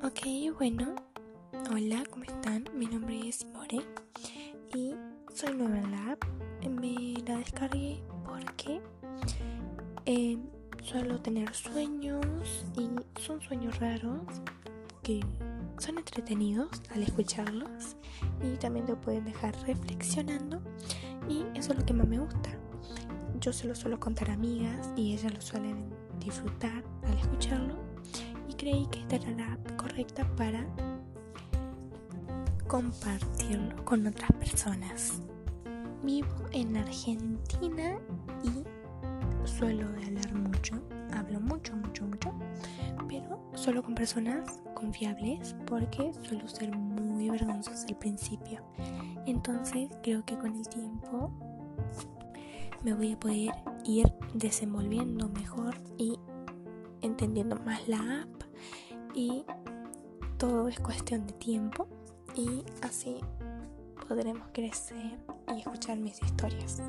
Ok, bueno, hola, ¿cómo están? Mi nombre es More y soy nueva en la app. Me la descargué porque eh, suelo tener sueños y son sueños raros que son entretenidos al escucharlos y también te pueden dejar reflexionando y eso es lo que más me gusta. Yo se lo suelo contar a amigas y ellas lo suelen disfrutar al escucharlo creí que esta era la correcta para compartirlo con otras personas. Vivo en Argentina y suelo hablar mucho, hablo mucho, mucho, mucho, pero solo con personas confiables porque suelo ser muy vergonzosa al principio. Entonces creo que con el tiempo me voy a poder ir desenvolviendo mejor y entendiendo más la app y todo es cuestión de tiempo y así podremos crecer y escuchar mis historias.